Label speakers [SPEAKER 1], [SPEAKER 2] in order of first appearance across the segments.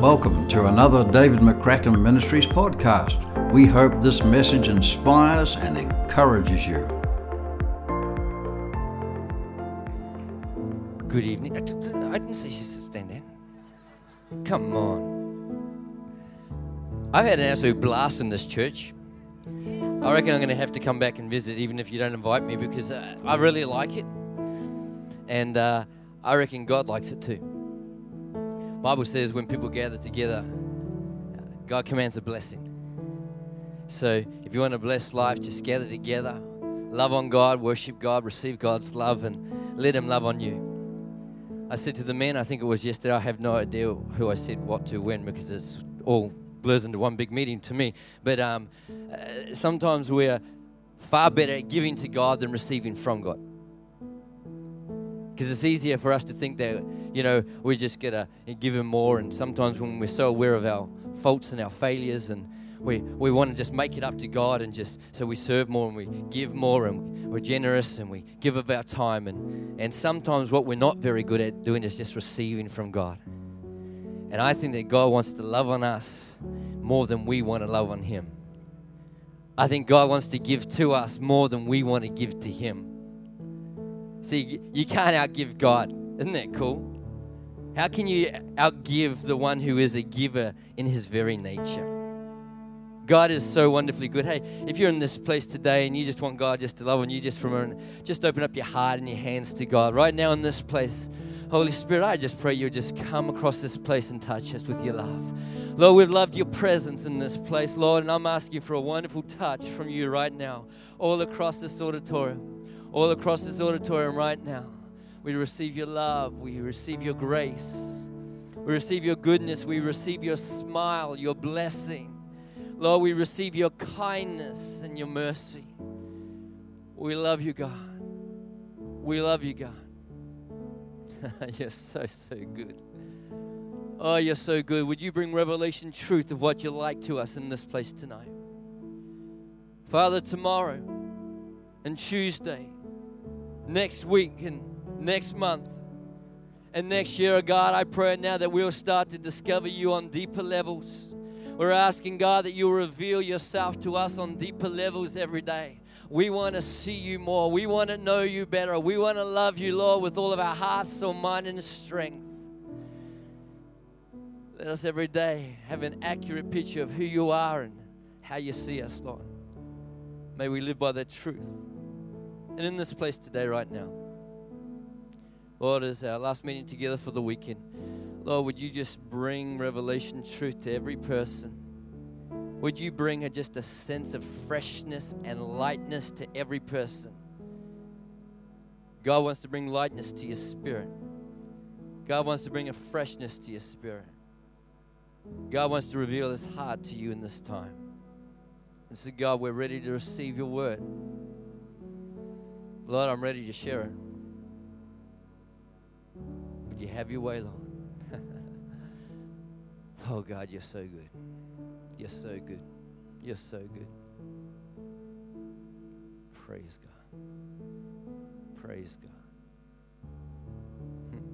[SPEAKER 1] Welcome to another David McCracken Ministries podcast. We hope this message inspires and encourages you.
[SPEAKER 2] Good evening. I didn't say she should stand there. Come on. I've had an absolute blast in this church. I reckon I'm going to have to come back and visit, even if you don't invite me, because uh, I really like it, and uh, I reckon God likes it too. Bible says when people gather together, God commands a blessing. So if you want a blessed life, just gather together, love on God, worship God, receive God's love, and let Him love on you. I said to the men, I think it was yesterday, I have no idea who I said what to when because it's all blurs into one big meeting to me. But um, uh, sometimes we're far better at giving to God than receiving from God. Because it's easier for us to think that, you know, we just get to give Him more. And sometimes when we're so aware of our faults and our failures and we, we want to just make it up to God and just so we serve more and we give more and we're generous and we give of our time and and sometimes what we're not very good at doing is just receiving from God. And I think that God wants to love on us more than we want to love on him. I think God wants to give to us more than we want to give to him. See, you can't outgive God. Isn't that cool? How can you outgive the one who is a giver in his very nature? God is so wonderfully good. Hey, if you're in this place today and you just want God just to love on you, just from just open up your heart and your hands to God right now in this place. Holy Spirit, I just pray you'll just come across this place and touch us with your love. Lord, we've loved your presence in this place, Lord, and I'm asking for a wonderful touch from you right now, all across this auditorium, all across this auditorium right now. We receive your love, we receive your grace, we receive your goodness, we receive your smile, your blessing. Lord, we receive your kindness and your mercy. We love you, God. We love you, God. you're so, so good. Oh, you're so good. Would you bring revelation truth of what you're like to us in this place tonight? Father, tomorrow and Tuesday, next week and next month, and next year, oh God, I pray now that we'll start to discover you on deeper levels. We're asking God that you'll reveal yourself to us on deeper levels every day. We want to see you more. We want to know you better. We want to love you, Lord, with all of our hearts, soul, mind, and strength. Let us every day have an accurate picture of who you are and how you see us, Lord. May we live by that truth. And in this place today, right now, Lord, as our last meeting together for the weekend, Lord, would you just bring revelation truth to every person? Would you bring a, just a sense of freshness and lightness to every person? God wants to bring lightness to your spirit. God wants to bring a freshness to your spirit. God wants to reveal his heart to you in this time. And so, God, we're ready to receive your word. Lord, I'm ready to share it. Would you have your way, Lord? Oh, God, you're so good. You're so good. You're so good. Praise God. Praise God. Hmm.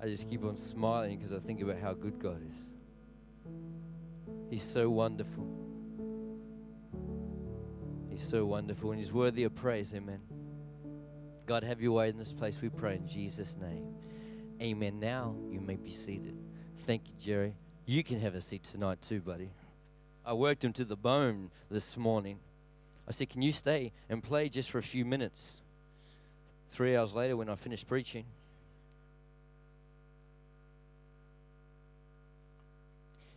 [SPEAKER 2] I just keep on smiling because I think about how good God is. He's so wonderful. He's so wonderful and He's worthy of praise. Amen. God, have your way in this place, we pray in Jesus' name. Amen. Now you may be seated. Thank you, Jerry. You can have a seat tonight too, buddy. I worked him to the bone this morning. I said, Can you stay and play just for a few minutes? Three hours later, when I finished preaching,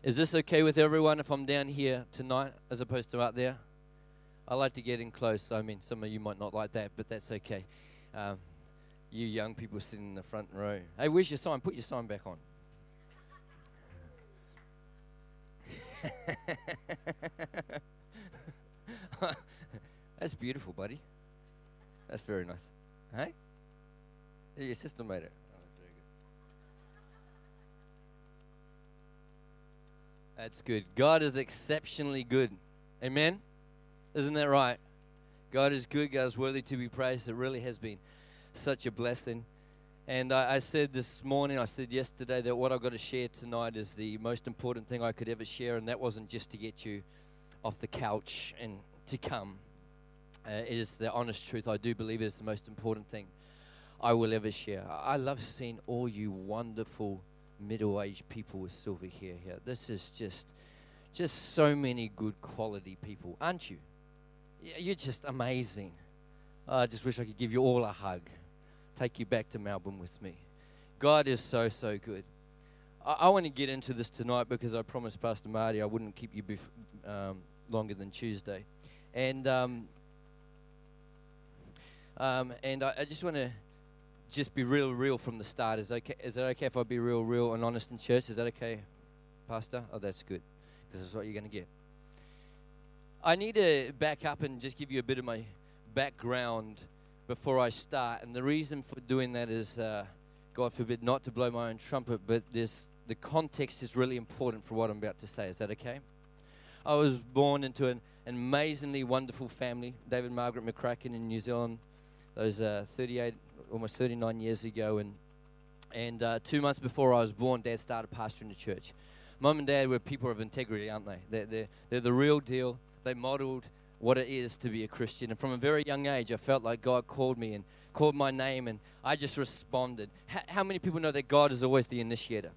[SPEAKER 2] Is this okay with everyone if I'm down here tonight as opposed to out there? I like to get in close. I mean, some of you might not like that, but that's okay. Um, you young people sitting in the front row. Hey, where's your sign? Put your sign back on. That's beautiful, buddy. That's very nice. Hey? Yeah, your sister made it. Oh. That's good. God is exceptionally good. Amen? Isn't that right? God is good. God is worthy to be praised. It really has been such a blessing. And I, I said this morning, I said yesterday that what I've got to share tonight is the most important thing I could ever share, and that wasn't just to get you off the couch and to come. Uh, it is the honest truth. I do believe it is the most important thing I will ever share. I love seeing all you wonderful middle-aged people with silver hair here. This is just, just so many good quality people, aren't you? You're just amazing. I just wish I could give you all a hug take you back to Melbourne with me. God is so, so good. I, I want to get into this tonight because I promised Pastor Marty I wouldn't keep you bef- um, longer than Tuesday. And, um, um, and I, I just want to just be real, real from the start. Is, okay, is that okay if I be real, real and honest in church? Is that okay, Pastor? Oh, that's good because that's what you're going to get. I need to back up and just give you a bit of my background before I start. And the reason for doing that is, uh, God forbid, not to blow my own trumpet, but this, the context is really important for what I'm about to say. Is that okay? I was born into an, amazingly wonderful family, David Margaret McCracken in New Zealand, those uh, 38, almost 39 years ago. And, and uh, two months before I was born, Dad started pastoring the church. Mum and Dad were people of integrity, aren't they? They're, they're, they're the real deal. They modeled what it is to be a Christian. And from a very young age, I felt like God called me and called my name, and I just responded. how many people know that God is always the initiator?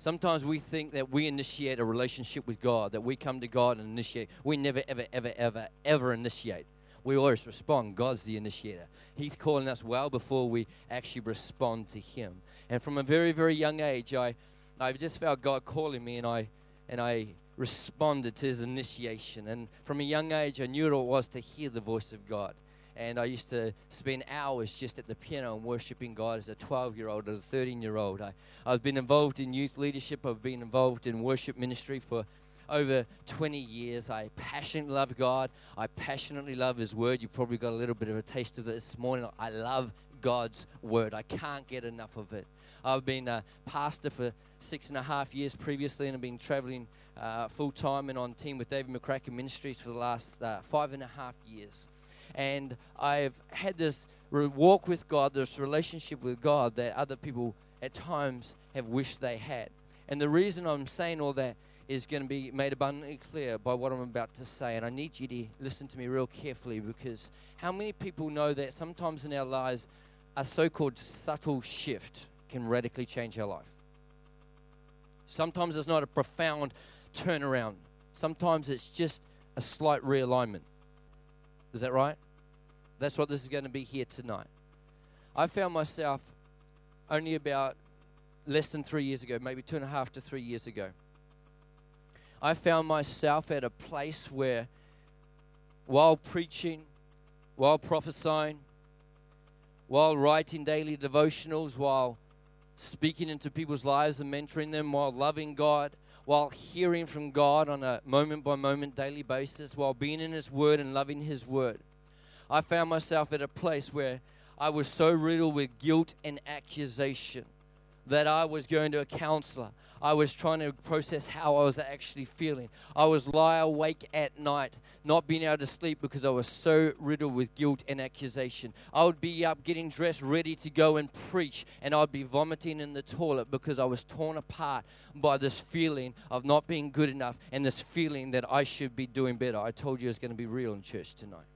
[SPEAKER 2] Sometimes we think that we initiate a relationship with God, that we come to God and initiate. We never, ever, ever, ever, ever initiate. We always respond. God's the initiator. He's calling us well before we actually respond to Him. And from a very, very young age, I, I just felt God calling me, and I, and I responded to his initiation. And from a young age, I knew what it was to hear the voice of God. And I used to spend hours just at the piano and worshiping God as a 12 year old or a 13 year old. I, I've been involved in youth leadership, I've been involved in worship ministry for over 20 years. I passionately love God, I passionately love His Word. You probably got a little bit of a taste of it this morning. I love God's Word, I can't get enough of it. I've been a pastor for six and a half years previously, and I've been traveling uh, full time and on team with David McCracken Ministries for the last uh, five and a half years. And I've had this walk with God, this relationship with God that other people at times have wished they had. And the reason I'm saying all that is going to be made abundantly clear by what I'm about to say. And I need you to listen to me real carefully because how many people know that sometimes in our lives a so called subtle shift can radically change our life? Sometimes it's not a profound turnaround. Sometimes it's just a slight realignment. Is that right? That's what this is going to be here tonight. I found myself only about less than three years ago, maybe two and a half to three years ago. I found myself at a place where, while preaching, while prophesying, while writing daily devotionals, while speaking into people's lives and mentoring them, while loving God, while hearing from God on a moment by moment daily basis, while being in His Word and loving His Word, I found myself at a place where I was so riddled with guilt and accusation that I was going to a counselor. I was trying to process how I was actually feeling. I was lie awake at night, not being able to sleep because I was so riddled with guilt and accusation. I would be up getting dressed, ready to go and preach, and I'd be vomiting in the toilet because I was torn apart by this feeling of not being good enough and this feeling that I should be doing better. I told you it was going to be real in church tonight.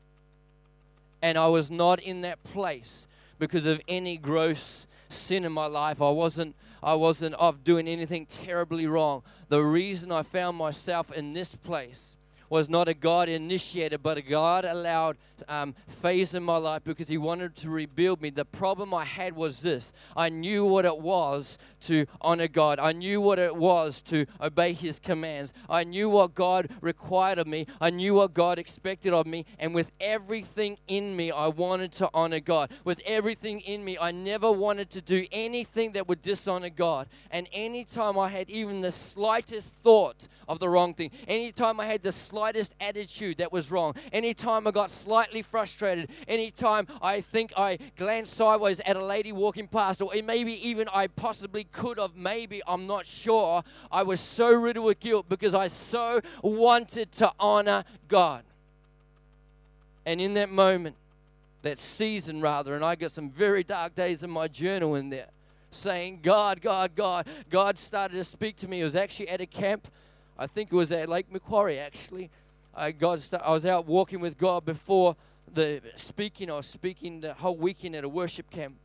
[SPEAKER 2] And I was not in that place because of any gross sin in my life. I wasn't I wasn't of doing anything terribly wrong. The reason I found myself in this place was not a God initiated, but a God allowed um, phase in my life because He wanted to rebuild me. The problem I had was this I knew what it was to honor God, I knew what it was to obey His commands, I knew what God required of me, I knew what God expected of me, and with everything in me, I wanted to honor God. With everything in me, I never wanted to do anything that would dishonor God. And anytime I had even the slightest thought of the wrong thing, anytime I had the slightest slightest attitude that was wrong, anytime I got slightly frustrated, anytime I think I glanced sideways at a lady walking past, or maybe even I possibly could have, maybe I'm not sure, I was so riddled with guilt because I so wanted to honor God. And in that moment, that season rather, and I got some very dark days in my journal in there. saying, God, God, God. God started to speak to me. It was actually at a camp. I think it was at Lake Macquarie, actually. I, God, I was out walking with God before the speaking. I was speaking the whole weekend at a worship camp.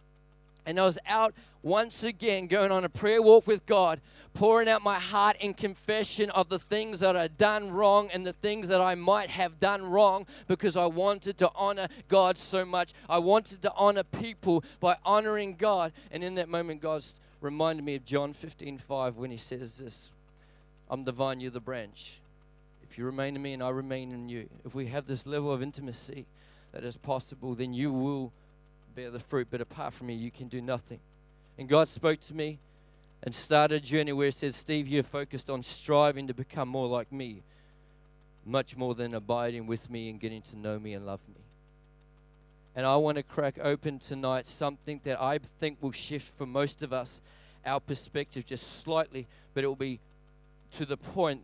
[SPEAKER 2] And I was out once again going on a prayer walk with God, pouring out my heart in confession of the things that I'd done wrong and the things that I might have done wrong because I wanted to honor God so much. I wanted to honor people by honoring God. And in that moment, God reminded me of John 15 5 when he says this I'm the vine, you're the branch. If you remain in me and I remain in you, if we have this level of intimacy that is possible, then you will bear the fruit, but apart from me, you can do nothing. And God spoke to me and started a journey where He said, Steve, you're focused on striving to become more like me, much more than abiding with me and getting to know me and love me. And I want to crack open tonight something that I think will shift for most of us our perspective just slightly, but it will be to the point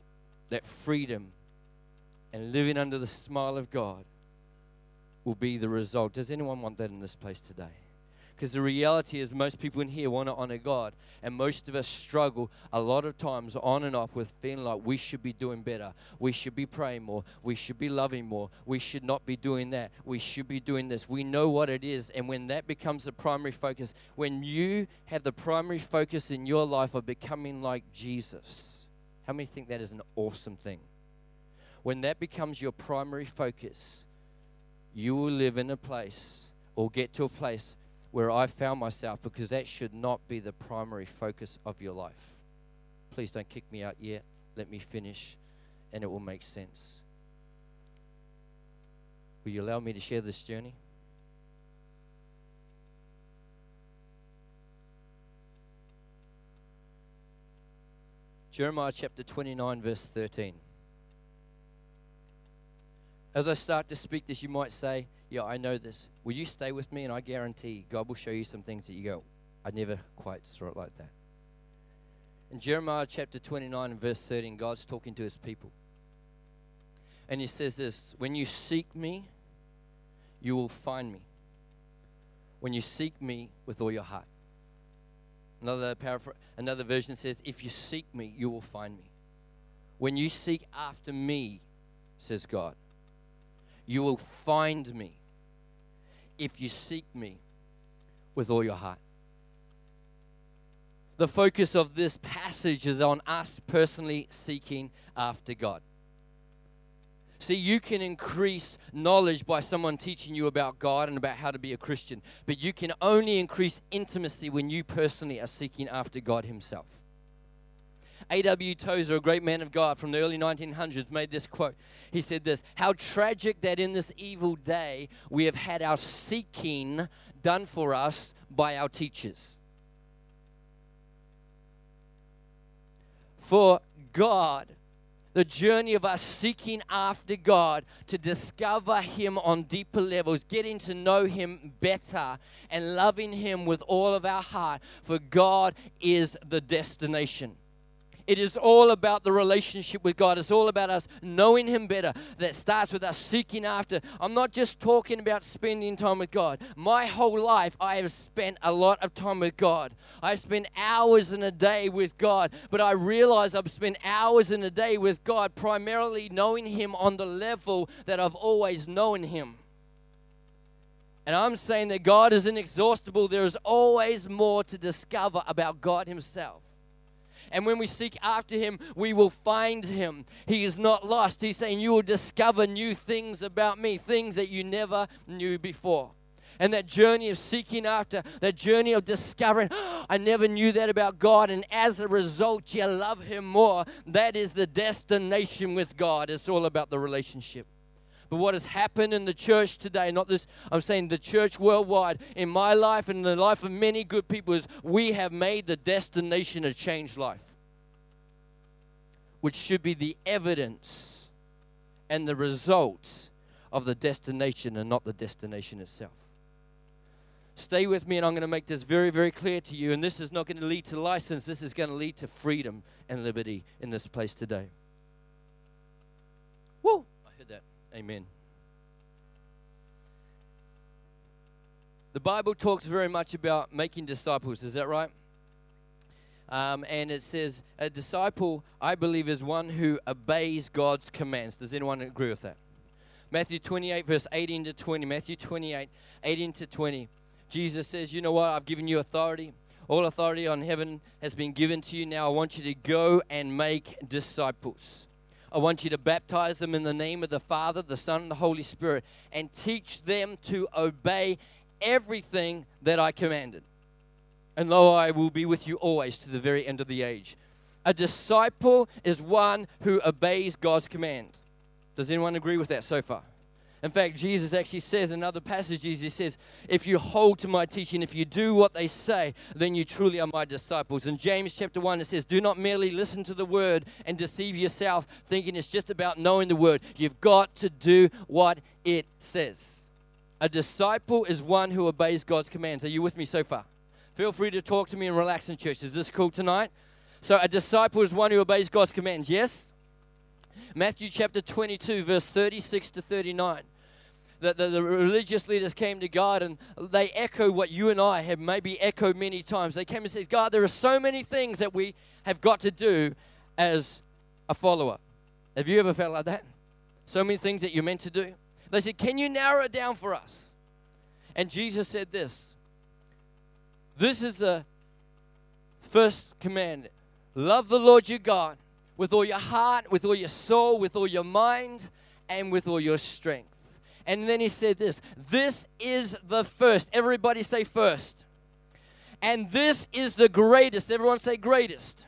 [SPEAKER 2] that freedom and living under the smile of God will be the result. Does anyone want that in this place today? Because the reality is, most people in here want to honor God, and most of us struggle a lot of times on and off with feeling like we should be doing better. We should be praying more. We should be loving more. We should not be doing that. We should be doing this. We know what it is, and when that becomes the primary focus, when you have the primary focus in your life of becoming like Jesus, how many think that is an awesome thing? When that becomes your primary focus, you will live in a place or get to a place where I found myself because that should not be the primary focus of your life. Please don't kick me out yet. Let me finish and it will make sense. Will you allow me to share this journey? Jeremiah chapter 29, verse 13 as I start to speak this, you might say, Yeah, I know this. Will you stay with me? And I guarantee God will show you some things that you go, I never quite saw it like that. In Jeremiah chapter 29 and verse 13, God's talking to his people. And he says this When you seek me, you will find me. When you seek me with all your heart. Another, paraphr- another version says, If you seek me, you will find me. When you seek after me, says God, you will find me if you seek me with all your heart. The focus of this passage is on us personally seeking after God. See, you can increase knowledge by someone teaching you about God and about how to be a Christian, but you can only increase intimacy when you personally are seeking after God Himself. A.W. Tozer, a great man of God from the early 1900s, made this quote. He said this How tragic that in this evil day we have had our seeking done for us by our teachers. For God, the journey of us seeking after God to discover Him on deeper levels, getting to know Him better, and loving Him with all of our heart. For God is the destination. It is all about the relationship with God. It's all about us knowing Him better. That starts with us seeking after. I'm not just talking about spending time with God. My whole life, I have spent a lot of time with God. I've spent hours in a day with God, but I realize I've spent hours in a day with God primarily knowing Him on the level that I've always known Him. And I'm saying that God is inexhaustible. There is always more to discover about God Himself. And when we seek after him, we will find him. He is not lost. He's saying, You will discover new things about me, things that you never knew before. And that journey of seeking after, that journey of discovering, oh, I never knew that about God. And as a result, you love Him more. That is the destination with God. It's all about the relationship. But what has happened in the church today, not this, I'm saying the church worldwide, in my life and in the life of many good people, is we have made the destination a changed life, which should be the evidence and the results of the destination and not the destination itself. Stay with me, and I'm going to make this very, very clear to you. And this is not going to lead to license, this is going to lead to freedom and liberty in this place today. Woo! Amen. The Bible talks very much about making disciples, is that right? Um, and it says, a disciple, I believe, is one who obeys God's commands. Does anyone agree with that? Matthew 28, verse 18 to 20. Matthew 28, 18 to 20. Jesus says, You know what? I've given you authority. All authority on heaven has been given to you. Now I want you to go and make disciples. I want you to baptize them in the name of the Father, the Son, and the Holy Spirit, and teach them to obey everything that I commanded. And lo, I will be with you always to the very end of the age. A disciple is one who obeys God's command. Does anyone agree with that so far? In fact, Jesus actually says in other passages, He says, If you hold to my teaching, if you do what they say, then you truly are my disciples. In James chapter 1, it says, Do not merely listen to the word and deceive yourself, thinking it's just about knowing the word. You've got to do what it says. A disciple is one who obeys God's commands. Are you with me so far? Feel free to talk to me and relax in church. Is this cool tonight? So, a disciple is one who obeys God's commands. Yes? Matthew chapter 22, verse 36 to 39. The, the, the, religious leaders came to God and they echo what you and I have maybe echoed many times. They came and said, God, there are so many things that we have got to do as a follower. Have you ever felt like that? So many things that you're meant to do. They said, Can you narrow it down for us? And Jesus said this This is the first command love the Lord your God with all your heart, with all your soul, with all your mind, and with all your strength. And then he said this this is the first. Everybody say first. And this is the greatest. Everyone say greatest.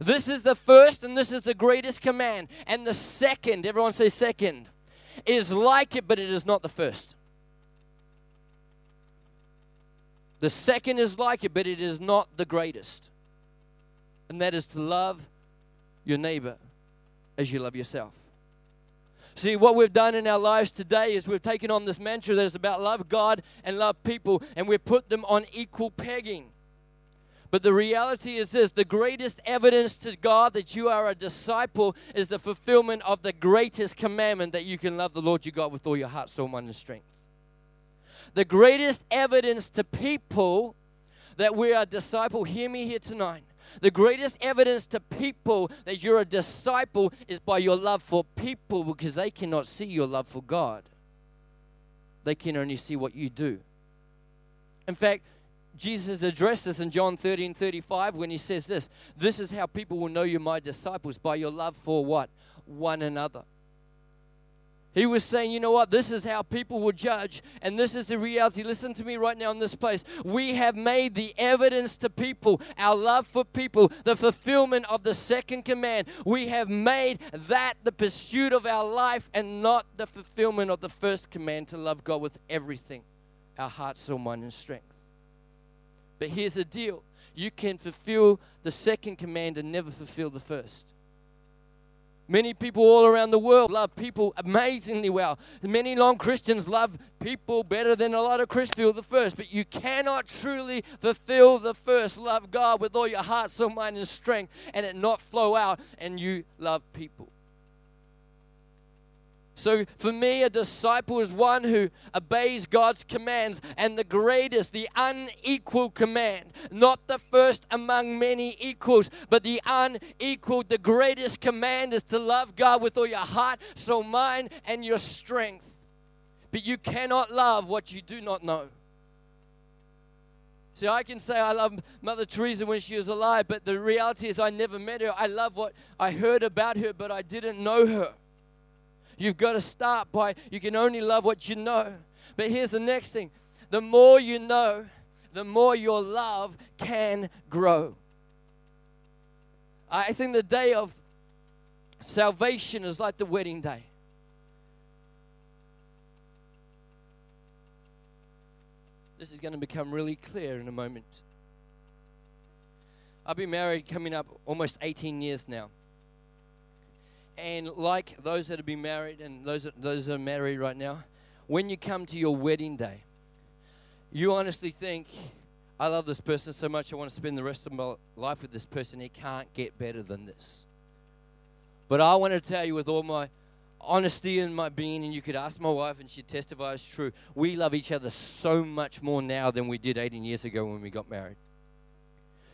[SPEAKER 2] This is the first and this is the greatest command. And the second, everyone say second, is like it, but it is not the first. The second is like it, but it is not the greatest. And that is to love your neighbor as you love yourself. See, what we've done in our lives today is we've taken on this mantra that is about love God and love people, and we've put them on equal pegging. But the reality is this the greatest evidence to God that you are a disciple is the fulfillment of the greatest commandment that you can love the Lord your God with all your heart, soul, mind, and strength. The greatest evidence to people that we are a disciple, hear me here tonight, the greatest evidence to people that you're a disciple is by your love for people because they cannot see your love for God. They can only see what you do. In fact, Jesus addressed this in John 13 35 when he says this This is how people will know you're my disciples by your love for what? One another. He was saying, you know what? This is how people will judge, and this is the reality. Listen to me right now in this place. We have made the evidence to people, our love for people, the fulfillment of the second command. We have made that the pursuit of our life and not the fulfillment of the first command to love God with everything our heart, soul, mind, and strength. But here's the deal you can fulfill the second command and never fulfill the first. Many people all around the world love people amazingly well. Many non Christians love people better than a lot of Christians feel the first. But you cannot truly fulfill the first. Love God with all your heart, soul, mind, and strength, and it not flow out and you love people. So, for me, a disciple is one who obeys God's commands, and the greatest, the unequal command, not the first among many equals, but the unequal, the greatest command is to love God with all your heart, soul, mind, and your strength. But you cannot love what you do not know. See, I can say I love Mother Teresa when she was alive, but the reality is I never met her. I love what I heard about her, but I didn't know her. You've got to start by, you can only love what you know. But here's the next thing the more you know, the more your love can grow. I think the day of salvation is like the wedding day. This is going to become really clear in a moment. I've been married coming up almost 18 years now. And like those that have been married and those that, those that are married right now, when you come to your wedding day, you honestly think, I love this person so much, I want to spend the rest of my life with this person. It can't get better than this. But I want to tell you with all my honesty in my being, and you could ask my wife and she'd testify it's true. We love each other so much more now than we did 18 years ago when we got married.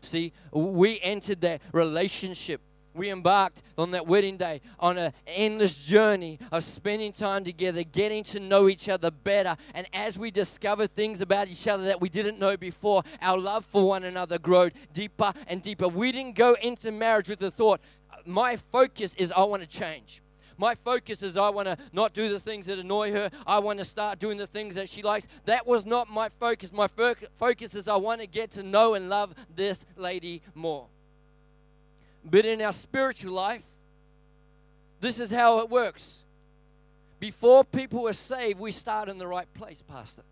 [SPEAKER 2] See, we entered that relationship. We embarked on that wedding day on an endless journey of spending time together, getting to know each other better. And as we discovered things about each other that we didn't know before, our love for one another grew deeper and deeper. We didn't go into marriage with the thought, my focus is I want to change. My focus is I want to not do the things that annoy her. I want to start doing the things that she likes. That was not my focus. My focus is I want to get to know and love this lady more. But in our spiritual life, this is how it works. Before people are saved, we start in the right place, Pastor.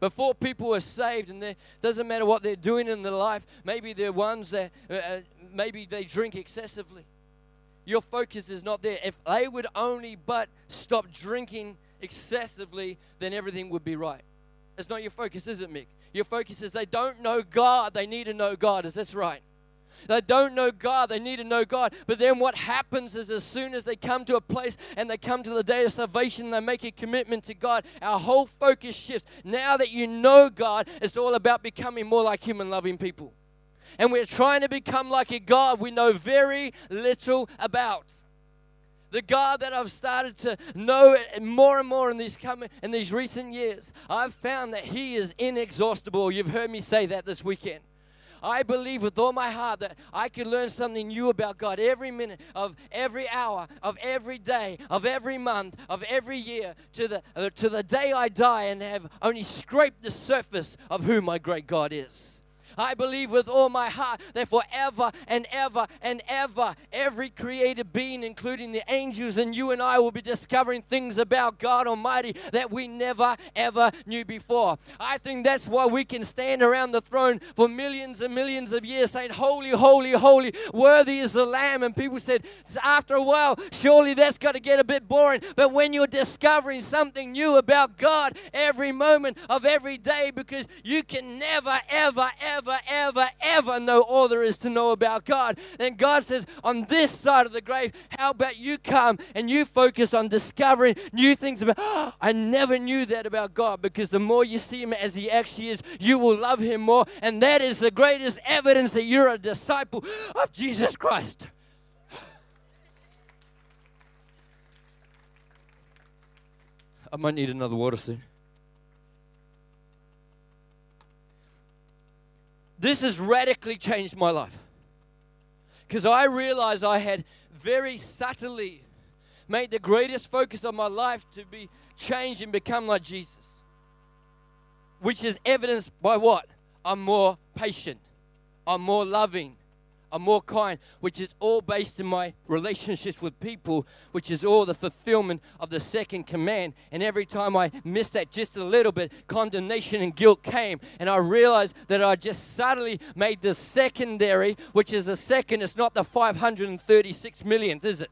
[SPEAKER 2] Before people are saved, and it doesn't matter what they're doing in their life, maybe they're ones that uh, uh maybe they drink excessively your focus is not there. If they would only but stop drinking excessively, then everything would be right. It's not your focus, is it, Mick? Your focus is they don't know God. They need to know God. Is this right? They don't know God. They need to know God. But then what happens is, as soon as they come to a place and they come to the day of salvation, they make a commitment to God, our whole focus shifts. Now that you know God, it's all about becoming more like Him and loving people and we're trying to become like a God we know very little about. The God that I've started to know more and more in these coming in these recent years, I've found that He is inexhaustible. You've heard me say that this weekend. I believe with all my heart that I can learn something new about God every minute of every hour of every day of every month of every year to the uh, to the day I die and have only scraped the surface of who my great God is. I believe with all my heart that forever and ever and ever, every created being, including the angels and you and I, will be discovering things about God Almighty that we never ever knew before. I think that's why we can stand around the throne for millions and millions of years saying, Holy, holy, holy, worthy is the Lamb. And people said, after a while, surely that's got to get a bit boring. But when you're discovering something new about God every moment of every day, because you can never, ever, ever ever, ever, ever know all there is to know about God, then God says, on this side of the grave, how about you come and you focus on discovering new things about, oh, I never knew that about God because the more you see Him as He actually is, you will love Him more. And that is the greatest evidence that you're a disciple of Jesus Christ. I might need another water soon. This has radically changed my life. Because I realized I had very subtly made the greatest focus of my life to be changed and become like Jesus. Which is evidenced by what? I'm more patient, I'm more loving, are more kind, which is all based in my relationships with people, which is all the fulfillment of the second command. And every time I missed that just a little bit, condemnation and guilt came. And I realized that I just subtly made the secondary, which is the second, it's not the 536 millionth, is it?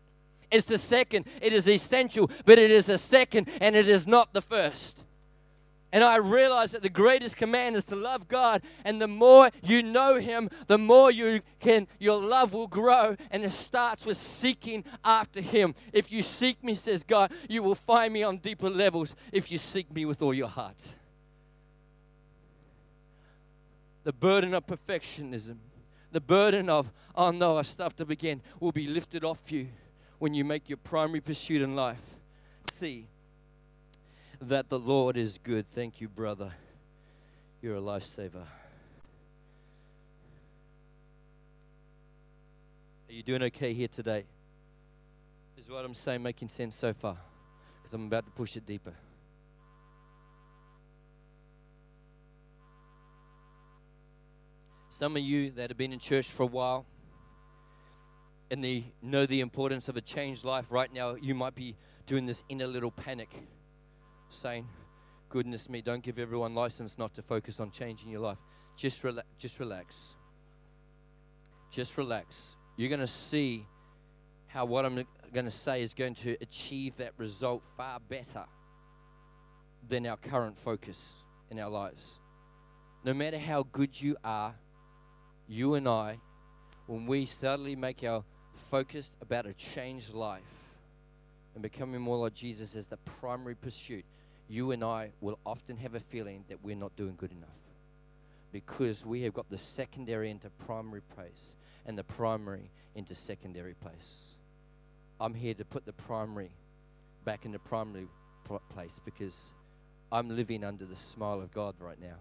[SPEAKER 2] It's the second. It is essential, but it is a second and it is not the first. And I realized that the greatest command is to love God. And the more you know Him, the more you can, your love will grow. And it starts with seeking after Him. If you seek me, says God, you will find me on deeper levels if you seek me with all your heart. The burden of perfectionism, the burden of, oh no, I stuffed up again, will be lifted off you when you make your primary pursuit in life. See, that the Lord is good. Thank you, brother. You're a lifesaver. Are you doing okay here today? Is what I'm saying making sense so far? Because I'm about to push it deeper. Some of you that have been in church for a while and they know the importance of a changed life right now, you might be doing this in a little panic saying, Goodness me, don't give everyone license not to focus on changing your life. Just, just relax. Just relax. You're going to see how what I'm going to say is going to achieve that result far better than our current focus in our lives. No matter how good you are, you and I, when we suddenly make our focused about a changed life and becoming more like Jesus as the primary pursuit, you and I will often have a feeling that we're not doing good enough. because we have got the secondary into primary place and the primary into secondary place. I'm here to put the primary back into primary place because I'm living under the smile of God right now.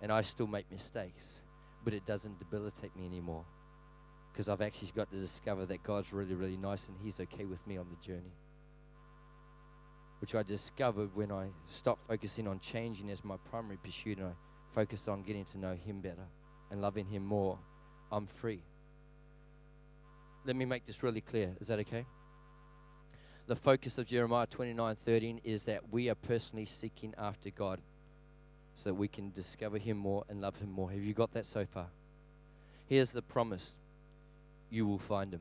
[SPEAKER 2] And I still make mistakes, but it doesn't debilitate me anymore because I've actually got to discover that God's really, really nice and He's okay with me on the journey. Which I discovered when I stopped focusing on changing as my primary pursuit and I focused on getting to know Him better and loving Him more. I'm free. Let me make this really clear. Is that okay? The focus of Jeremiah 29 13 is that we are personally seeking after God so that we can discover Him more and love Him more. Have you got that so far? Here's the promise you will find Him.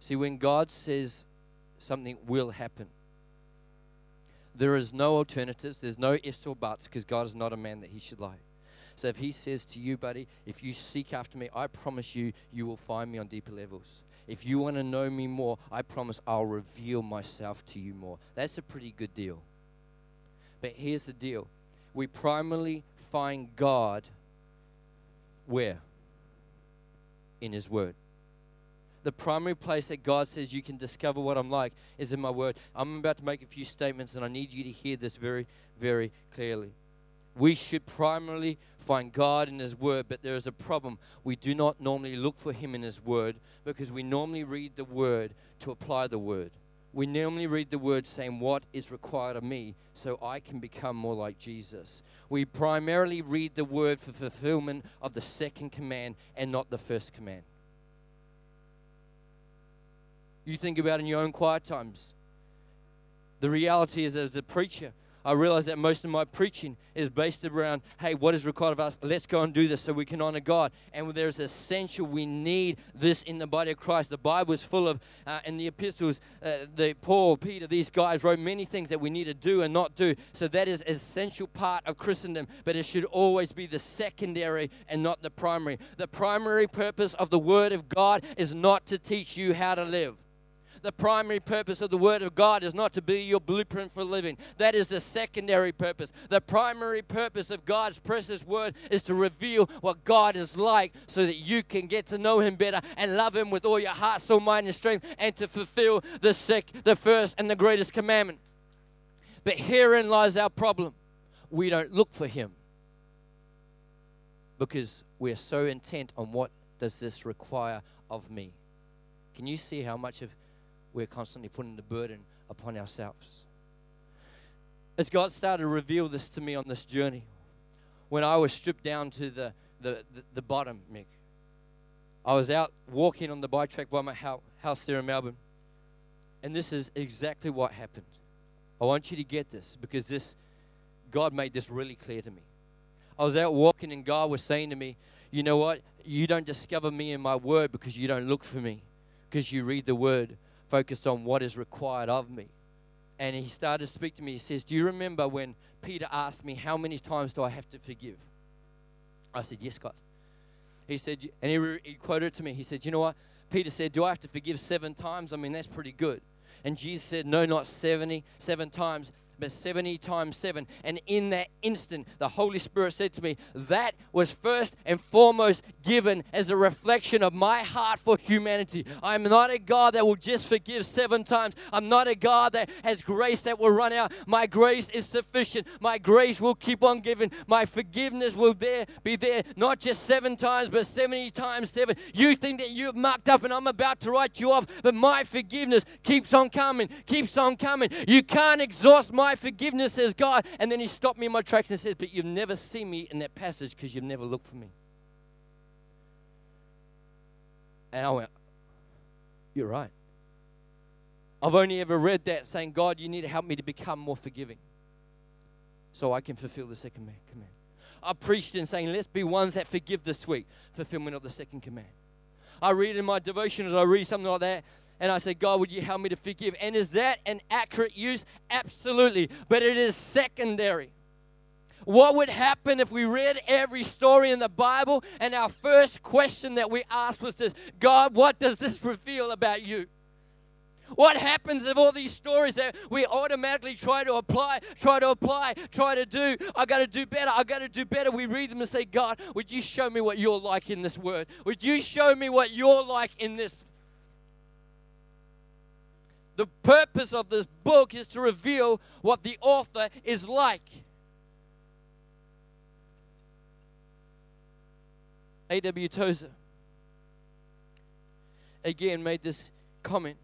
[SPEAKER 2] See, when God says something will happen, there is no alternatives, there's no ifs or buts because God is not a man that He should lie. So if he says to you, buddy, if you seek after me, I promise you, you will find me on deeper levels. If you want to know me more, I promise I'll reveal myself to you more. That's a pretty good deal. But here's the deal we primarily find God where? In His Word. The primary place that God says you can discover what I'm like is in my Word. I'm about to make a few statements, and I need you to hear this very, very clearly. We should primarily find God in His Word, but there is a problem. We do not normally look for Him in His Word because we normally read the Word to apply the Word. We normally read the Word saying, What is required of me so I can become more like Jesus? We primarily read the Word for fulfillment of the second command and not the first command. You think about in your own quiet times. The reality is, as a preacher, I realize that most of my preaching is based around, hey, what is required of us? Let's go and do this so we can honor God. And there's essential, we need this in the body of Christ. The Bible is full of, uh, in the epistles, uh, the Paul, Peter, these guys wrote many things that we need to do and not do. So that is essential part of Christendom, but it should always be the secondary and not the primary. The primary purpose of the Word of God is not to teach you how to live. The primary purpose of the Word of God is not to be your blueprint for living. That is the secondary purpose. The primary purpose of God's precious Word is to reveal what God is like so that you can get to know Him better and love Him with all your heart, soul, mind, and strength and to fulfill the, sec- the first and the greatest commandment. But herein lies our problem. We don't look for Him because we're so intent on what does this require of me. Can you see how much of we're constantly putting the burden upon ourselves. As God started to reveal this to me on this journey, when I was stripped down to the, the, the, the bottom, Mick, I was out walking on the bike track by my house there in Melbourne, and this is exactly what happened. I want you to get this because this, God made this really clear to me. I was out walking, and God was saying to me, You know what? You don't discover me in my word because you don't look for me, because you read the word focused on what is required of me. And he started to speak to me. He says, Do you remember when Peter asked me, How many times do I have to forgive? I said, Yes, God. He said, and he, re- he quoted to me. He said, You know what? Peter said, Do I have to forgive seven times? I mean, that's pretty good. And Jesus said, No, not 77 times, but 70 times 7. And in that instant, the Holy Spirit said to me, That was first and foremost given as a reflection of my heart for humanity. I'm not a God that will just forgive seven times. I'm not a God that has grace that will run out. My grace is sufficient. My grace will keep on giving. My forgiveness will there be there, not just seven times, but 70 times seven. You think that you've mucked up and I'm about to write you off, but my forgiveness keeps on coming, keeps on coming. You can't exhaust my my forgiveness, says God. And then he stopped me in my tracks and says, But you've never seen me in that passage because you've never looked for me. And I went, You're right. I've only ever read that saying, God, you need to help me to become more forgiving so I can fulfill the second command. I preached in saying, Let's be ones that forgive this week, fulfillment of the second command. I read in my devotions, I read something like that, and I said, God, would you help me to forgive? And is that an accurate use? Absolutely. But it is secondary. What would happen if we read every story in the Bible and our first question that we asked was this God, what does this reveal about you? What happens if all these stories that we automatically try to apply, try to apply, try to do? I got to do better. I got to do better. We read them and say, God, would you show me what you're like in this word? Would you show me what you're like in this? The purpose of this book is to reveal what the author is like. A.W. Tozer again made this comment.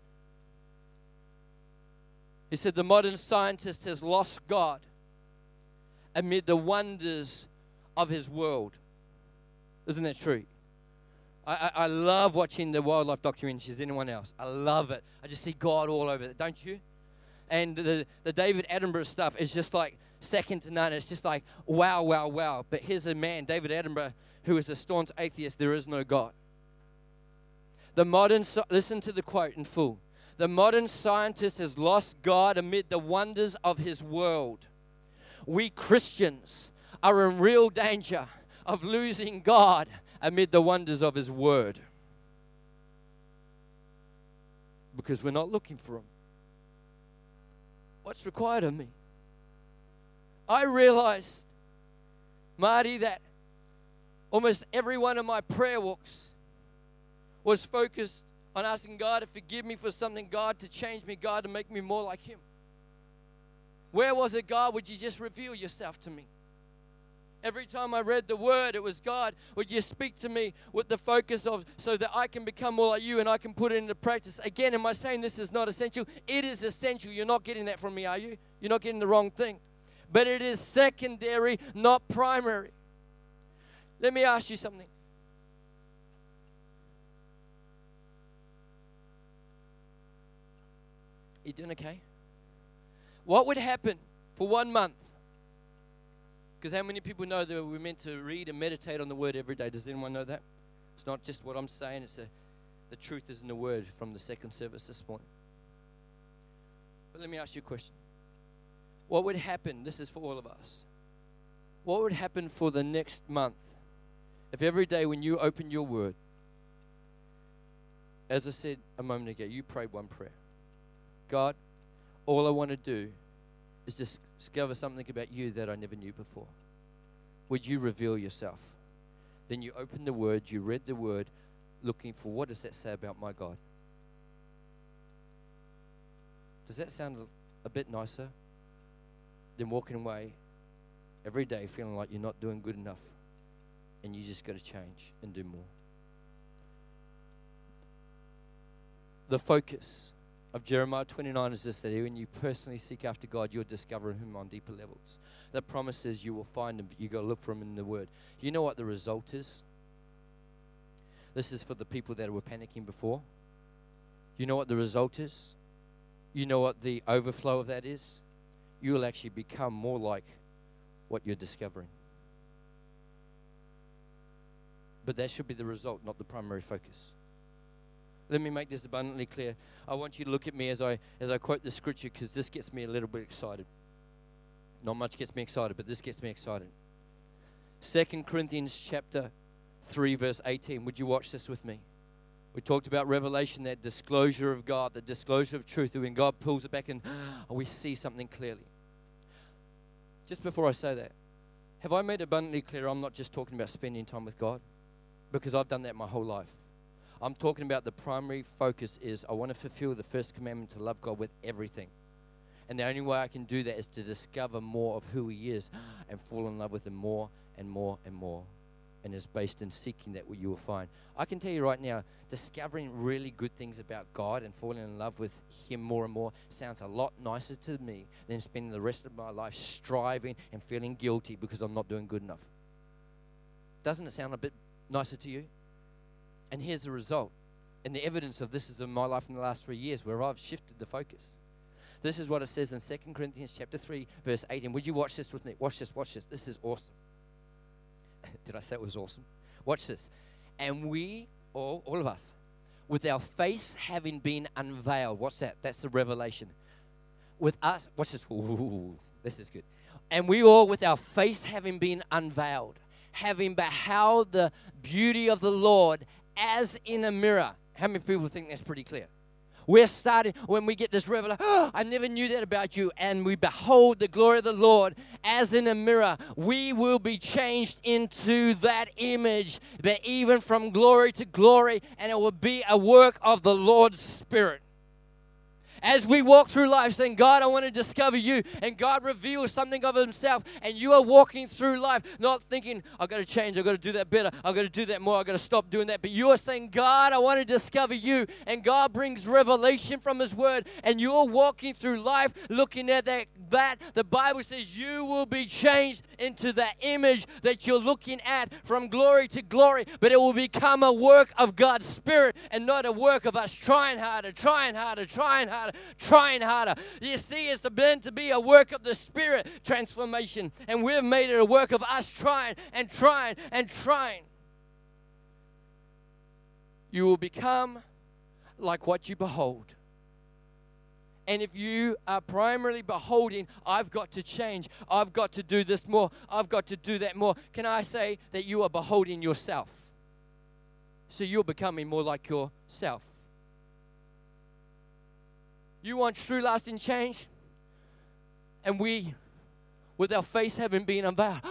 [SPEAKER 2] He said, The modern scientist has lost God amid the wonders of his world. Isn't that true? I, I, love watching the wildlife documentaries. Anyone else? I love it. I just see God all over it, don't you? And the, the David Attenborough stuff is just like second to none. It's just like wow, wow, wow. But here's a man, David Attenborough, who is a staunch atheist. There is no God. The modern, listen to the quote in full. The modern scientist has lost God amid the wonders of his world. We Christians are in real danger of losing God amid the wonders of his word because we're not looking for him. What's required of me? I realized, Marty, that almost every one of my prayer walks was focused on asking God to forgive me for something, God to change me, God to make me more like Him. Where was it, God? Would you just reveal yourself to me? Every time I read the word, it was God, would you speak to me with the focus of so that I can become more like you and I can put it into practice? Again, am I saying this is not essential? It is essential. You're not getting that from me, are you? You're not getting the wrong thing. But it is secondary, not primary. Let me ask you something. You doing okay? What would happen for one month? Because how many people know that we're meant to read and meditate on the word every day? Does anyone know that? It's not just what I'm saying, it's a, the truth is in the word from the second service this morning. But let me ask you a question. What would happen? This is for all of us. What would happen for the next month if every day when you open your word, as I said a moment ago, you prayed one prayer? God, all I want to do is discover something about you that I never knew before. Would you reveal yourself? Then you open the word, you read the word, looking for what does that say about my God? Does that sound a bit nicer than walking away every day feeling like you're not doing good enough and you just got to change and do more? The focus of Jeremiah 29 is this that when you personally seek after God, you'll discover Him on deeper levels. The promise is you will find Him, but you've got to look for Him in the Word. You know what the result is? This is for the people that were panicking before. You know what the result is? You know what the overflow of that is? You will actually become more like what you're discovering. But that should be the result, not the primary focus. Let me make this abundantly clear. I want you to look at me as I as I quote the scripture because this gets me a little bit excited. Not much gets me excited, but this gets me excited. Second Corinthians chapter 3 verse 18. Would you watch this with me? We talked about revelation, that disclosure of God, the disclosure of truth, when God pulls it back and we see something clearly. Just before I say that, have I made abundantly clear I'm not just talking about spending time with God? Because I've done that my whole life. I'm talking about the primary focus is I want to fulfill the first commandment to love God with everything. And the only way I can do that is to discover more of who He is and fall in love with Him more and more and more. And is based in seeking that what you will find. I can tell you right now, discovering really good things about God and falling in love with Him more and more sounds a lot nicer to me than spending the rest of my life striving and feeling guilty because I'm not doing good enough. Doesn't it sound a bit nicer to you? And here's the result. And the evidence of this is in my life in the last three years where I've shifted the focus. This is what it says in 2 Corinthians chapter 3, verse 18. Would you watch this with me? Watch this, watch this. This is awesome. Did I say it was awesome? Watch this. And we, all, all of us, with our face having been unveiled. What's that? That's the revelation. With us, watch this. Ooh, this is good. And we all, with our face having been unveiled, having beheld the beauty of the Lord as in a mirror. How many people think that's pretty clear? we're starting when we get this revelation. Oh, I never knew that about you, and we behold the glory of the Lord as in a mirror. We will be changed into that image, that even from glory to glory, and it will be a work of the Lord's Spirit as we walk through life saying, God, I want to discover you, and God reveals something of Himself, and you are walking through life not thinking, I've got to change, I've got to do that better, I've got to do that more, I've got to stop doing that. But you are saying, God, I want to discover you, and God brings revelation from His Word, and you're walking through life looking at that. That the Bible says you will be changed into the image that you're looking at from glory to glory, but it will become a work of God's Spirit and not a work of us trying harder, trying harder, trying harder, trying harder. You see, it's meant to be a work of the Spirit transformation, and we've made it a work of us trying and trying and trying. You will become like what you behold. And if you are primarily beholding, I've got to change, I've got to do this more, I've got to do that more, can I say that you are beholding yourself? So you're becoming more like yourself. You want true lasting change? And we, with our face having been unveiled,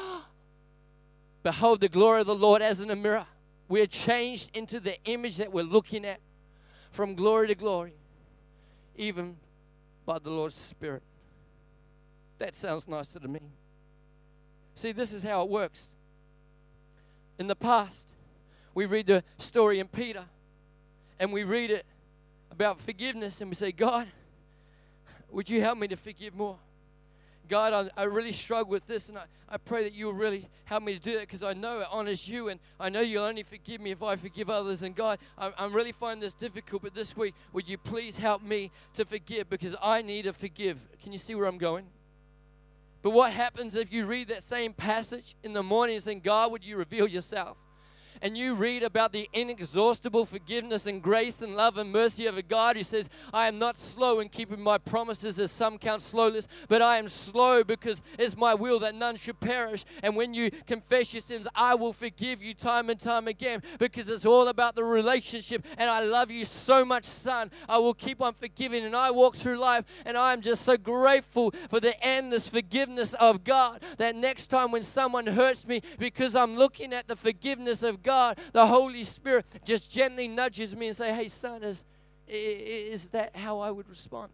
[SPEAKER 2] behold the glory of the Lord as in a mirror. We're changed into the image that we're looking at from glory to glory, even by the Lord's Spirit. That sounds nicer to me. See, this is how it works. In the past, we read the story in Peter and we read it about forgiveness and we say, God, would you help me to forgive more? God, I, I really struggle with this, and I, I pray that you will really help me to do that because I know it honors you, and I know you'll only forgive me if I forgive others. And God, I, I'm really finding this difficult, but this week, would you please help me to forgive because I need to forgive? Can you see where I'm going? But what happens if you read that same passage in the morning and God, would you reveal yourself? And you read about the inexhaustible forgiveness and grace and love and mercy of a God who says, I am not slow in keeping my promises as some count slowness, but I am slow because it's my will that none should perish. And when you confess your sins, I will forgive you time and time again because it's all about the relationship. And I love you so much, son. I will keep on forgiving. And I walk through life and I am just so grateful for the endless forgiveness of God that next time when someone hurts me because I'm looking at the forgiveness of God the Holy Spirit just gently nudges me and say, "Hey, son, is is that how I would respond?"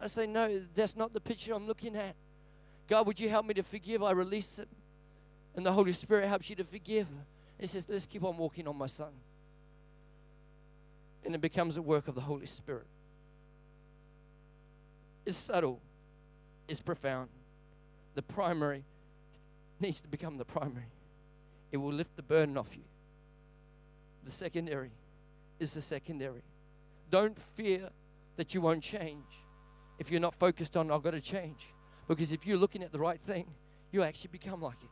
[SPEAKER 2] I say, "No, that's not the picture I'm looking at." God, would you help me to forgive? I release it, and the Holy Spirit helps you to forgive. He says, "Let's keep on walking on, my son," and it becomes a work of the Holy Spirit. It's subtle. It's profound. The primary needs to become the primary it will lift the burden off you. The secondary is the secondary. Don't fear that you won't change if you're not focused on, I've got to change. Because if you're looking at the right thing, you actually become like it.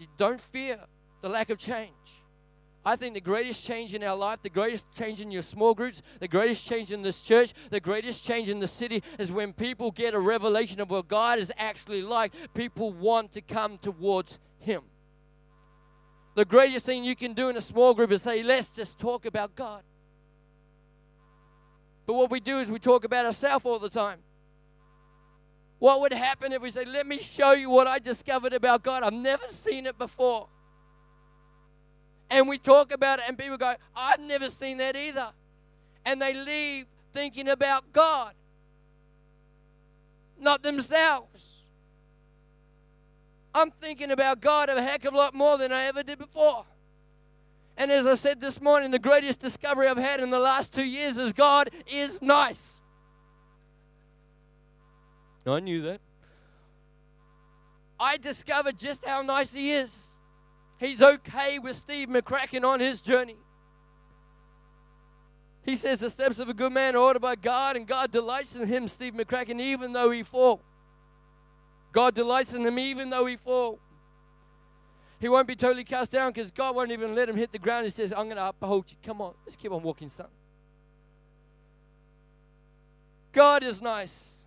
[SPEAKER 2] You don't fear the lack of change. I think the greatest change in our life, the greatest change in your small groups, the greatest change in this church, the greatest change in the city is when people get a revelation of what God is actually like. People want to come towards Him. The greatest thing you can do in a small group is say, let's just talk about God. But what we do is we talk about ourselves all the time. What would happen if we say, let me show you what I discovered about God? I've never seen it before and we talk about it, and people go, I've never seen that either. And they leave thinking about God, not themselves. I'm thinking about God a heck of a lot more than I ever did before. And as I said this morning, the greatest discovery I've had in the last two years is God is nice. I knew that. I discovered just how nice He is. He's okay with Steve McCracken on his journey. He says the steps of a good man are ordered by God, and God delights in him, Steve McCracken, even though he fall. God delights in him even though he fall. He won't be totally cast down because God won't even let him hit the ground. He says, I'm going to uphold you. Come on, let's keep on walking, son. God is nice.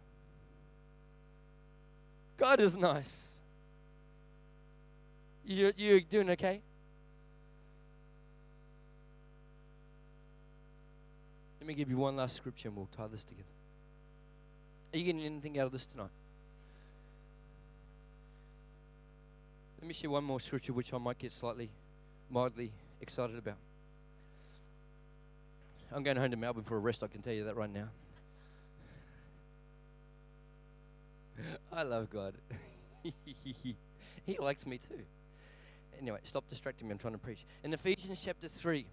[SPEAKER 2] God is nice. You, you're doing okay? Let me give you one last scripture and we'll tie this together. Are you getting anything out of this tonight? Let me share one more scripture which I might get slightly, mildly excited about. I'm going home to Melbourne for a rest, I can tell you that right now. I love God. he likes me too. Anyway, stop distracting me. I'm trying to preach. In Ephesians chapter 3,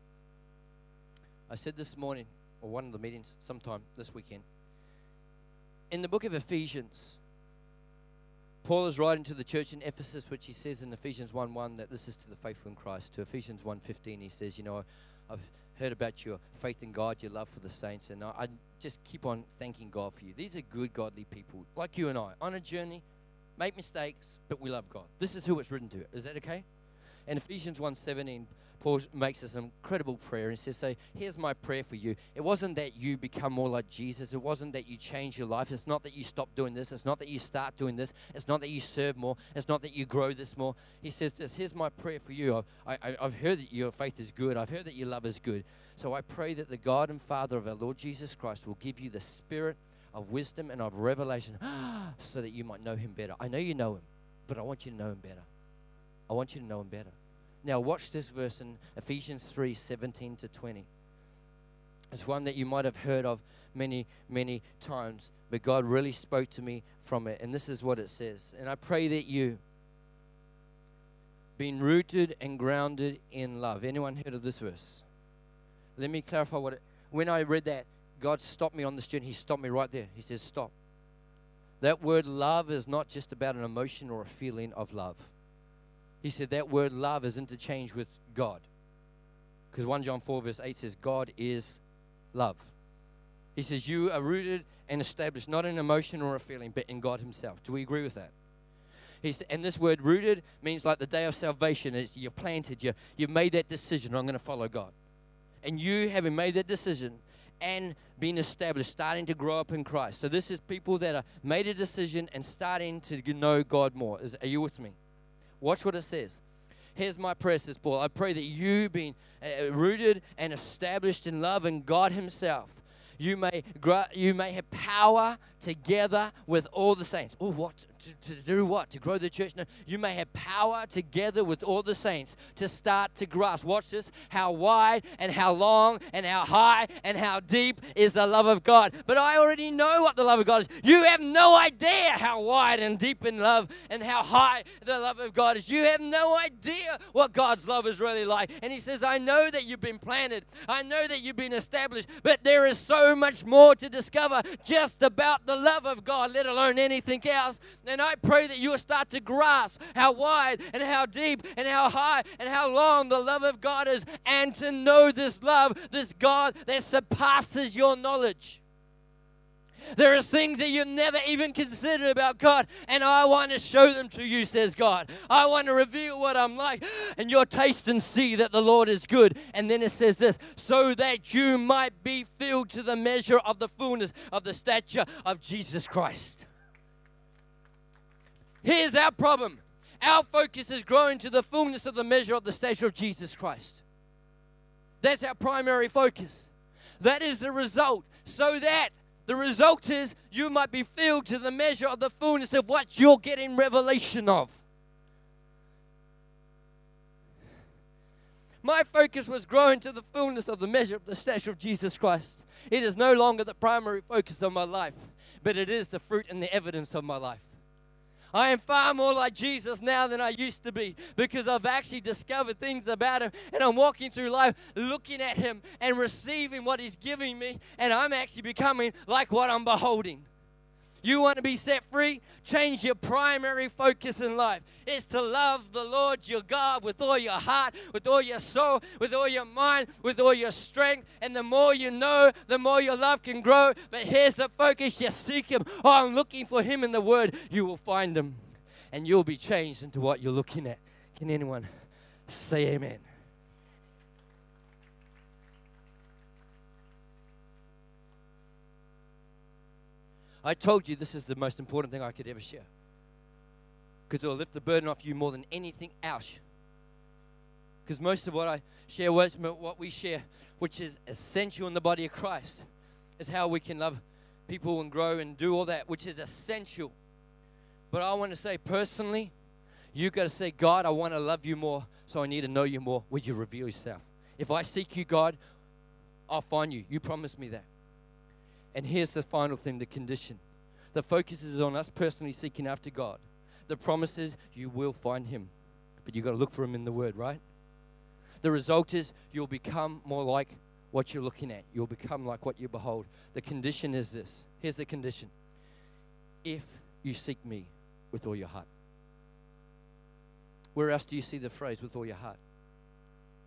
[SPEAKER 2] I said this morning, or one of the meetings sometime this weekend, in the book of Ephesians, Paul is writing to the church in Ephesus, which he says in Ephesians 1 1 that this is to the faithful in Christ. To Ephesians 1 15, he says, You know, I've heard about your faith in God, your love for the saints, and I, I just keep on thanking God for you. These are good, godly people, like you and I, on a journey, make mistakes, but we love God. This is who it's written to. Is that okay? In Ephesians 1:17, Paul makes this incredible prayer. and says, So here's my prayer for you. It wasn't that you become more like Jesus. It wasn't that you change your life. It's not that you stop doing this. It's not that you start doing this. It's not that you serve more. It's not that you grow this more. He says this Here's my prayer for you. I, I, I've heard that your faith is good. I've heard that your love is good. So I pray that the God and Father of our Lord Jesus Christ will give you the spirit of wisdom and of revelation so that you might know him better. I know you know him, but I want you to know him better. I want you to know him better. Now, watch this verse in Ephesians 3 17 to 20. It's one that you might have heard of many, many times, but God really spoke to me from it. And this is what it says. And I pray that you, being rooted and grounded in love. Anyone heard of this verse? Let me clarify what it. When I read that, God stopped me on this journey. He stopped me right there. He says, Stop. That word love is not just about an emotion or a feeling of love. He said that word love is interchanged with God. Because 1 John 4, verse 8 says, God is love. He says, You are rooted and established not in emotion or a feeling, but in God Himself. Do we agree with that? He's, and this word rooted means like the day of salvation is you're planted, you, you've made that decision, I'm going to follow God. And you having made that decision and being established, starting to grow up in Christ. So this is people that are made a decision and starting to know God more. Is, are you with me? Watch what it says. Here's my prayer, says Paul. I pray that you, being uh, rooted and established in love in God Himself, you may grow, you may have power together with all the saints. Oh, what to, to, do? What to grow the church? No, you may have power together with all the saints to start to grasp. Watch this: how wide and how long and how high and how deep is the love of God. But I already know what the love of God is. You have no idea how wide and deep in love and how high the love of God is. You have no idea what God's love is really like. And He says, "I know that you've been planted. I know that you've been established, but there is so much more to discover just about the love of God, let alone anything else. And I pray that you'll start to grasp how wide and how deep and how high and how long the love of God is, and to know this love, this God that surpasses your knowledge. There are things that you've never even considered about God, and I want to show them to you, says God. I want to reveal what I'm like, and you'll taste and see that the Lord is good. And then it says this so that you might be filled to the measure of the fullness of the stature of Jesus Christ. Here's our problem our focus is growing to the fullness of the measure of the stature of Jesus Christ. That's our primary focus. That is the result, so that the result is you might be filled to the measure of the fullness of what you're getting revelation of. My focus was growing to the fullness of the measure of the stature of Jesus Christ. It is no longer the primary focus of my life, but it is the fruit and the evidence of my life. I am far more like Jesus now than I used to be because I've actually discovered things about Him and I'm walking through life looking at Him and receiving what He's giving me, and I'm actually becoming like what I'm beholding. You want to be set free? Change your primary focus in life. It's to love the Lord your God with all your heart, with all your soul, with all your mind, with all your strength. And the more you know, the more your love can grow. But here's the focus you seek Him. Oh, I'm looking for Him in the Word. You will find Him. And you'll be changed into what you're looking at. Can anyone say amen? I told you this is the most important thing I could ever share. Because it will lift the burden off you more than anything else. Because most of what I share, what we share, which is essential in the body of Christ, is how we can love people and grow and do all that, which is essential. But I want to say personally, you got to say, God, I want to love you more, so I need to know you more. Would you reveal yourself? If I seek you, God, I'll find you. You promised me that. And here's the final thing the condition. The focus is on us personally seeking after God. The promise is you will find him, but you've got to look for him in the word, right? The result is you'll become more like what you're looking at. You'll become like what you behold. The condition is this. Here's the condition. If you seek me with all your heart. Where else do you see the phrase with all your heart?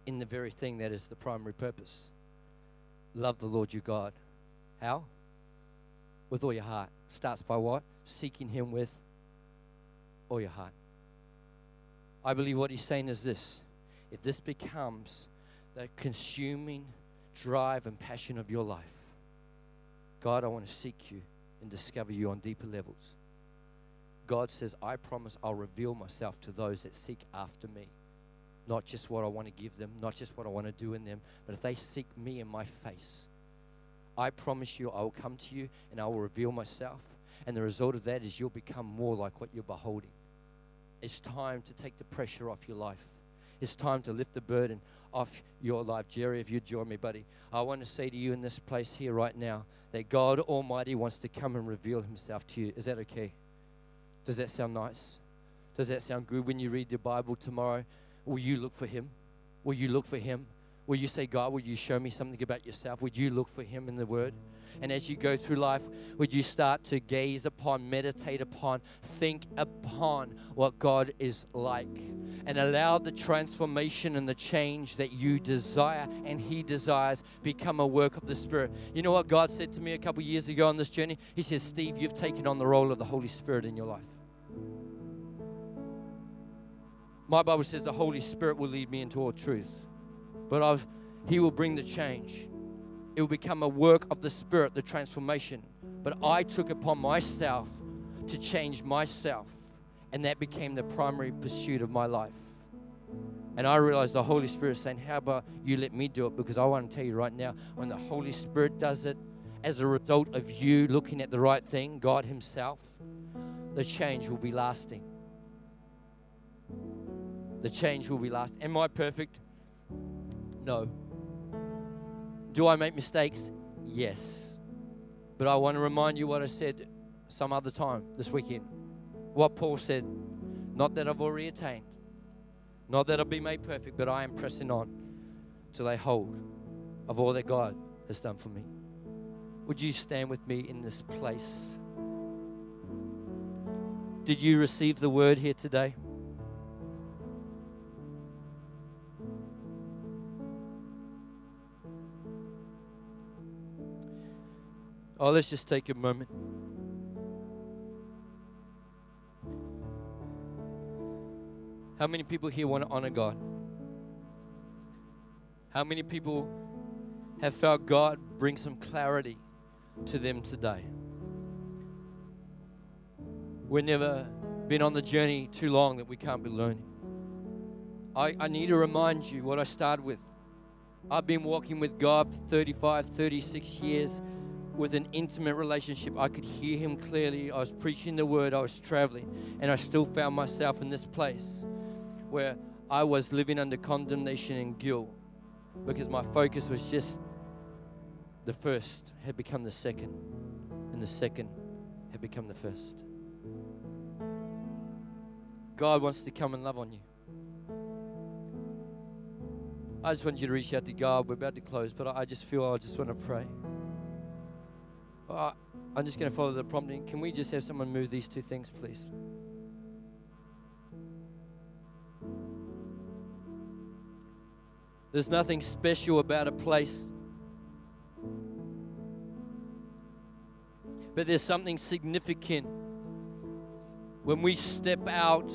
[SPEAKER 2] In the very thing that is the primary purpose. Love the Lord your God. How? With all your heart. Starts by what? Seeking Him with all your heart. I believe what He's saying is this if this becomes the consuming drive and passion of your life, God, I want to seek you and discover you on deeper levels. God says, I promise I'll reveal myself to those that seek after me. Not just what I want to give them, not just what I want to do in them, but if they seek me in my face, I promise you I will come to you and I will reveal myself. And the result of that is you'll become more like what you're beholding. It's time to take the pressure off your life. It's time to lift the burden off your life. Jerry, if you join me, buddy, I want to say to you in this place here right now that God Almighty wants to come and reveal Himself to you. Is that okay? Does that sound nice? Does that sound good when you read the Bible tomorrow? Will you look for Him? Will you look for Him? Will you say, God, would you show me something about yourself? Would you look for Him in the Word? And as you go through life, would you start to gaze upon, meditate upon, think upon what God is like? And allow the transformation and the change that you desire and He desires become a work of the Spirit. You know what God said to me a couple years ago on this journey? He says, Steve, you've taken on the role of the Holy Spirit in your life. My Bible says the Holy Spirit will lead me into all truth. But He will bring the change. It will become a work of the Spirit, the transformation. But I took upon myself to change myself. And that became the primary pursuit of my life. And I realized the Holy Spirit saying, How about you let me do it? Because I want to tell you right now, when the Holy Spirit does it, as a result of you looking at the right thing, God Himself, the change will be lasting the change will be last. Am I perfect? No. Do I make mistakes? Yes. But I want to remind you what I said some other time this weekend. What Paul said not that I've already attained, not that I'll be made perfect, but I am pressing on till I hold of all that God has done for me. Would you stand with me in this place? Did you receive the word here today? Oh, let's just take a moment. How many people here want to honor God? How many people have felt God bring some clarity to them today? We've never been on the journey too long that we can't be learning. I, I need to remind you what I started with. I've been walking with God for 35, 36 years with an intimate relationship. I could hear him clearly. I was preaching the word, I was traveling, and I still found myself in this place where I was living under condemnation and guilt because my focus was just the first had become the second, and the second had become the first. God wants to come and love on you. I just want you to reach out to God. We're about to close, but I just feel I just want to pray. Uh, I'm just going to follow the prompting. Can we just have someone move these two things, please? There's nothing special about a place. But there's something significant when we step out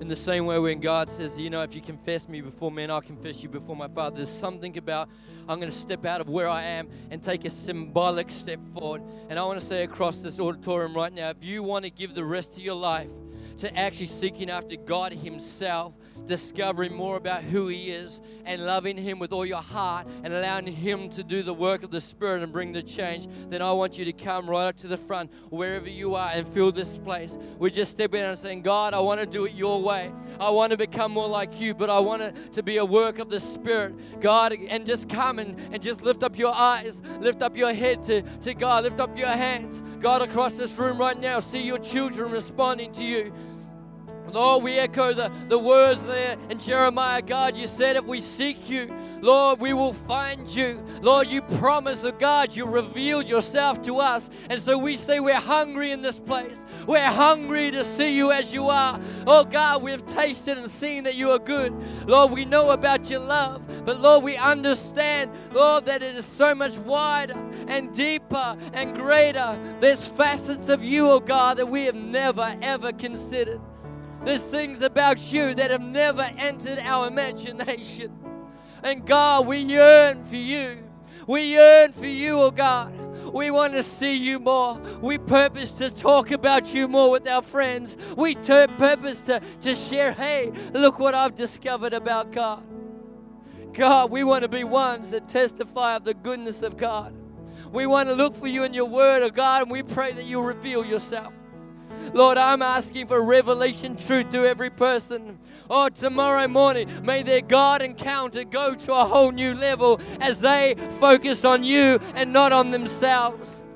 [SPEAKER 2] in the same way, when God says, You know, if you confess me before men, I'll confess you before my Father. There's something about I'm going to step out of where I am and take a symbolic step forward. And I want to say across this auditorium right now if you want to give the rest of your life to actually seeking after God Himself, discovering more about who He is, and loving Him with all your heart, and allowing Him to do the work of the Spirit and bring the change, then I want you to come right up to the front, wherever you are, and fill this place. We're just step in and saying, God, I want to do it your way. I want to become more like you, but I want it to be a work of the Spirit, God, and just come and, and just lift up your eyes, lift up your head to, to God, lift up your hands. God, across this room right now, see your children responding to you. Lord, we echo the, the words there in Jeremiah. God, you said if we seek you, Lord, we will find you. Lord, you promised, oh God, you revealed yourself to us. And so we say we're hungry in this place. We're hungry to see you as you are. Oh God, we've tasted and seen that you are good. Lord, we know about your love. But Lord, we understand, Lord, that it is so much wider and deeper and greater. There's facets of you, oh God, that we have never, ever considered. There's things about you that have never entered our imagination. And God, we yearn for you. We yearn for you, oh God. We want to see you more. We purpose to talk about you more with our friends. We purpose to, to share, hey, look what I've discovered about God. God, we want to be ones that testify of the goodness of God. We want to look for you in your word, oh God, and we pray that you reveal yourself. Lord, I'm asking for revelation truth to every person. Oh, tomorrow morning, may their God encounter go to a whole new level as they focus on you and not on themselves.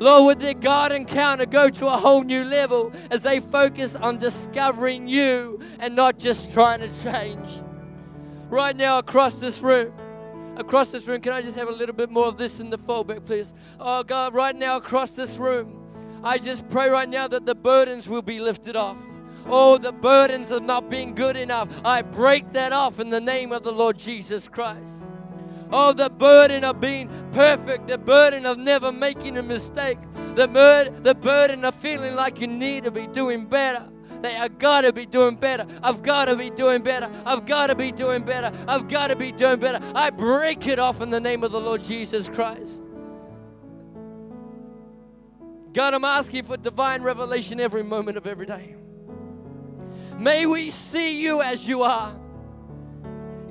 [SPEAKER 2] Lord, would their God encounter go to a whole new level as they focus on discovering you and not just trying to change? Right now, across this room, across this room, can I just have a little bit more of this in the foldback, please? Oh, God, right now, across this room, I just pray right now that the burdens will be lifted off. Oh, the burdens of not being good enough. I break that off in the name of the Lord Jesus Christ. Oh, the burden of being perfect, the burden of never making a mistake, the, bur- the burden of feeling like you need to be doing better. That I gotta be doing better. I've gotta be doing better. I've gotta be doing better. I've gotta be doing better. I break it off in the name of the Lord Jesus Christ. God, I'm asking for divine revelation every moment of every day. May we see you as you are.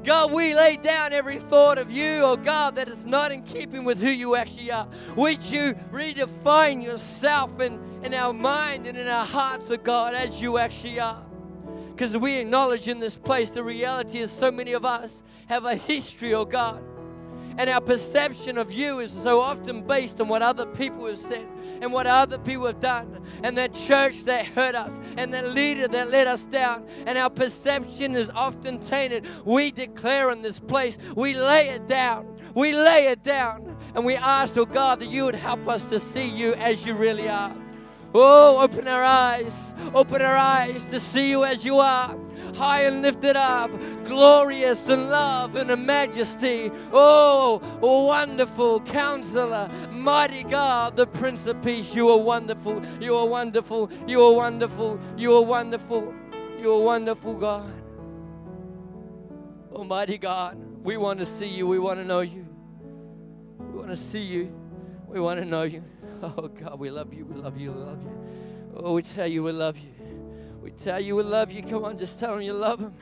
[SPEAKER 2] God, we lay down every thought of you, oh God, that is not in keeping with who you actually are. Would you redefine yourself in, in our mind and in our hearts, oh God, as you actually are? Because we acknowledge in this place the reality is so many of us have a history, oh God and our perception of you is so often based on what other people have said and what other people have done, and that church that hurt us, and that leader that let us down. And our perception is often tainted. We declare in this place, we lay it down. We lay it down. And we ask, oh God, that you would help us to see you as you really are. Oh, open our eyes, open our eyes to see you as you are, high and lifted up, glorious in love and in majesty. Oh, wonderful counselor, mighty God, the Prince of Peace. You are wonderful, you are wonderful, you are wonderful, you are wonderful, you are wonderful, God. Almighty God, we want to see you, we want to know you. We want to see you, we want to know you. Oh God, we love you, we love you, we love you. Oh, we tell you we love you. We tell you we love you. Come on, just tell them you love them.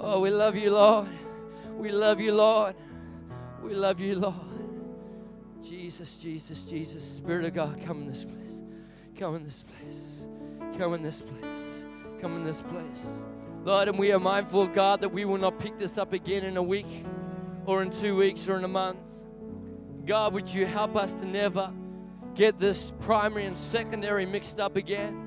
[SPEAKER 2] Oh, we love you, Lord. We love you, Lord. We love you, Lord. Jesus, Jesus, Jesus. Spirit of God, come in this place. Come in this place. Come in this place. Come in this place. Lord, and we are mindful, God, that we will not pick this up again in a week or in two weeks or in a month. God, would you help us to never get this primary and secondary mixed up again.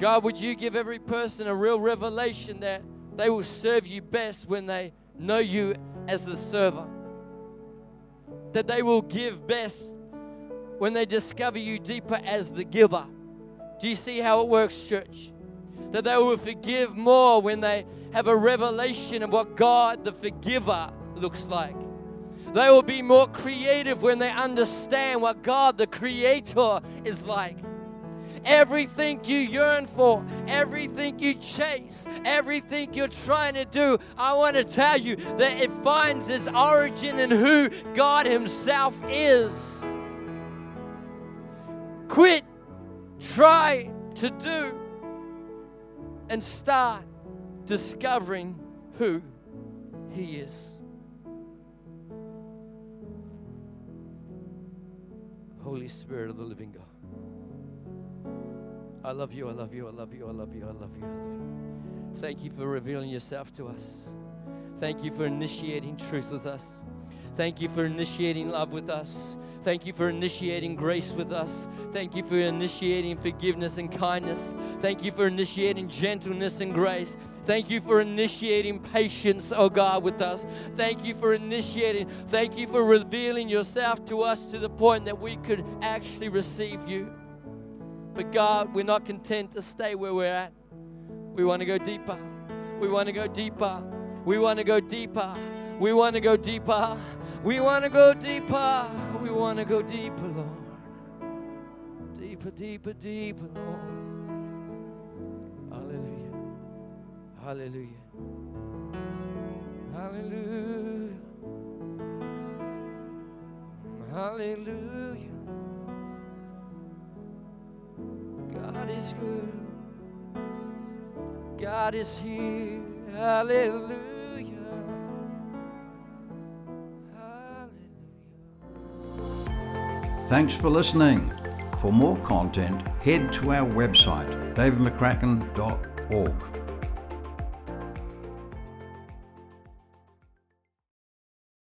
[SPEAKER 2] God, would you give every person a real revelation that they will serve you best when they know you as the server? That they will give best when they discover you deeper as the giver. Do you see how it works, church? That they will forgive more when they have a revelation of what God, the forgiver, looks like. They will be more creative when they understand what God, the Creator, is like. Everything you yearn for, everything you chase, everything you're trying to do, I want to tell you that it finds its origin in who God Himself is. Quit trying to do and start discovering who He is. Holy Spirit of the living God. I love you, I love you, I love you, I love you, I love you, I love you. Thank you for revealing yourself to us. Thank you for initiating truth with us. Thank you for initiating love with us. Thank you for initiating grace with us. Thank you for initiating forgiveness and kindness. Thank you for initiating gentleness and grace. Thank you for initiating patience, oh God, with us. Thank you for initiating. Thank you for revealing yourself to us to the point that we could actually receive you. But God, we're not content to stay where we're at. We want to go deeper. We want to go deeper. We want to go deeper. We want to go deeper. We want to go deeper. We want to go deeper, Lord. Deeper, deeper, deeper, Lord. Hallelujah. Hallelujah. Hallelujah. Hallelujah. God is good. God is here. Hallelujah. Hallelujah.
[SPEAKER 1] Thanks for listening. For more content, head to our website, davidmccracken.org.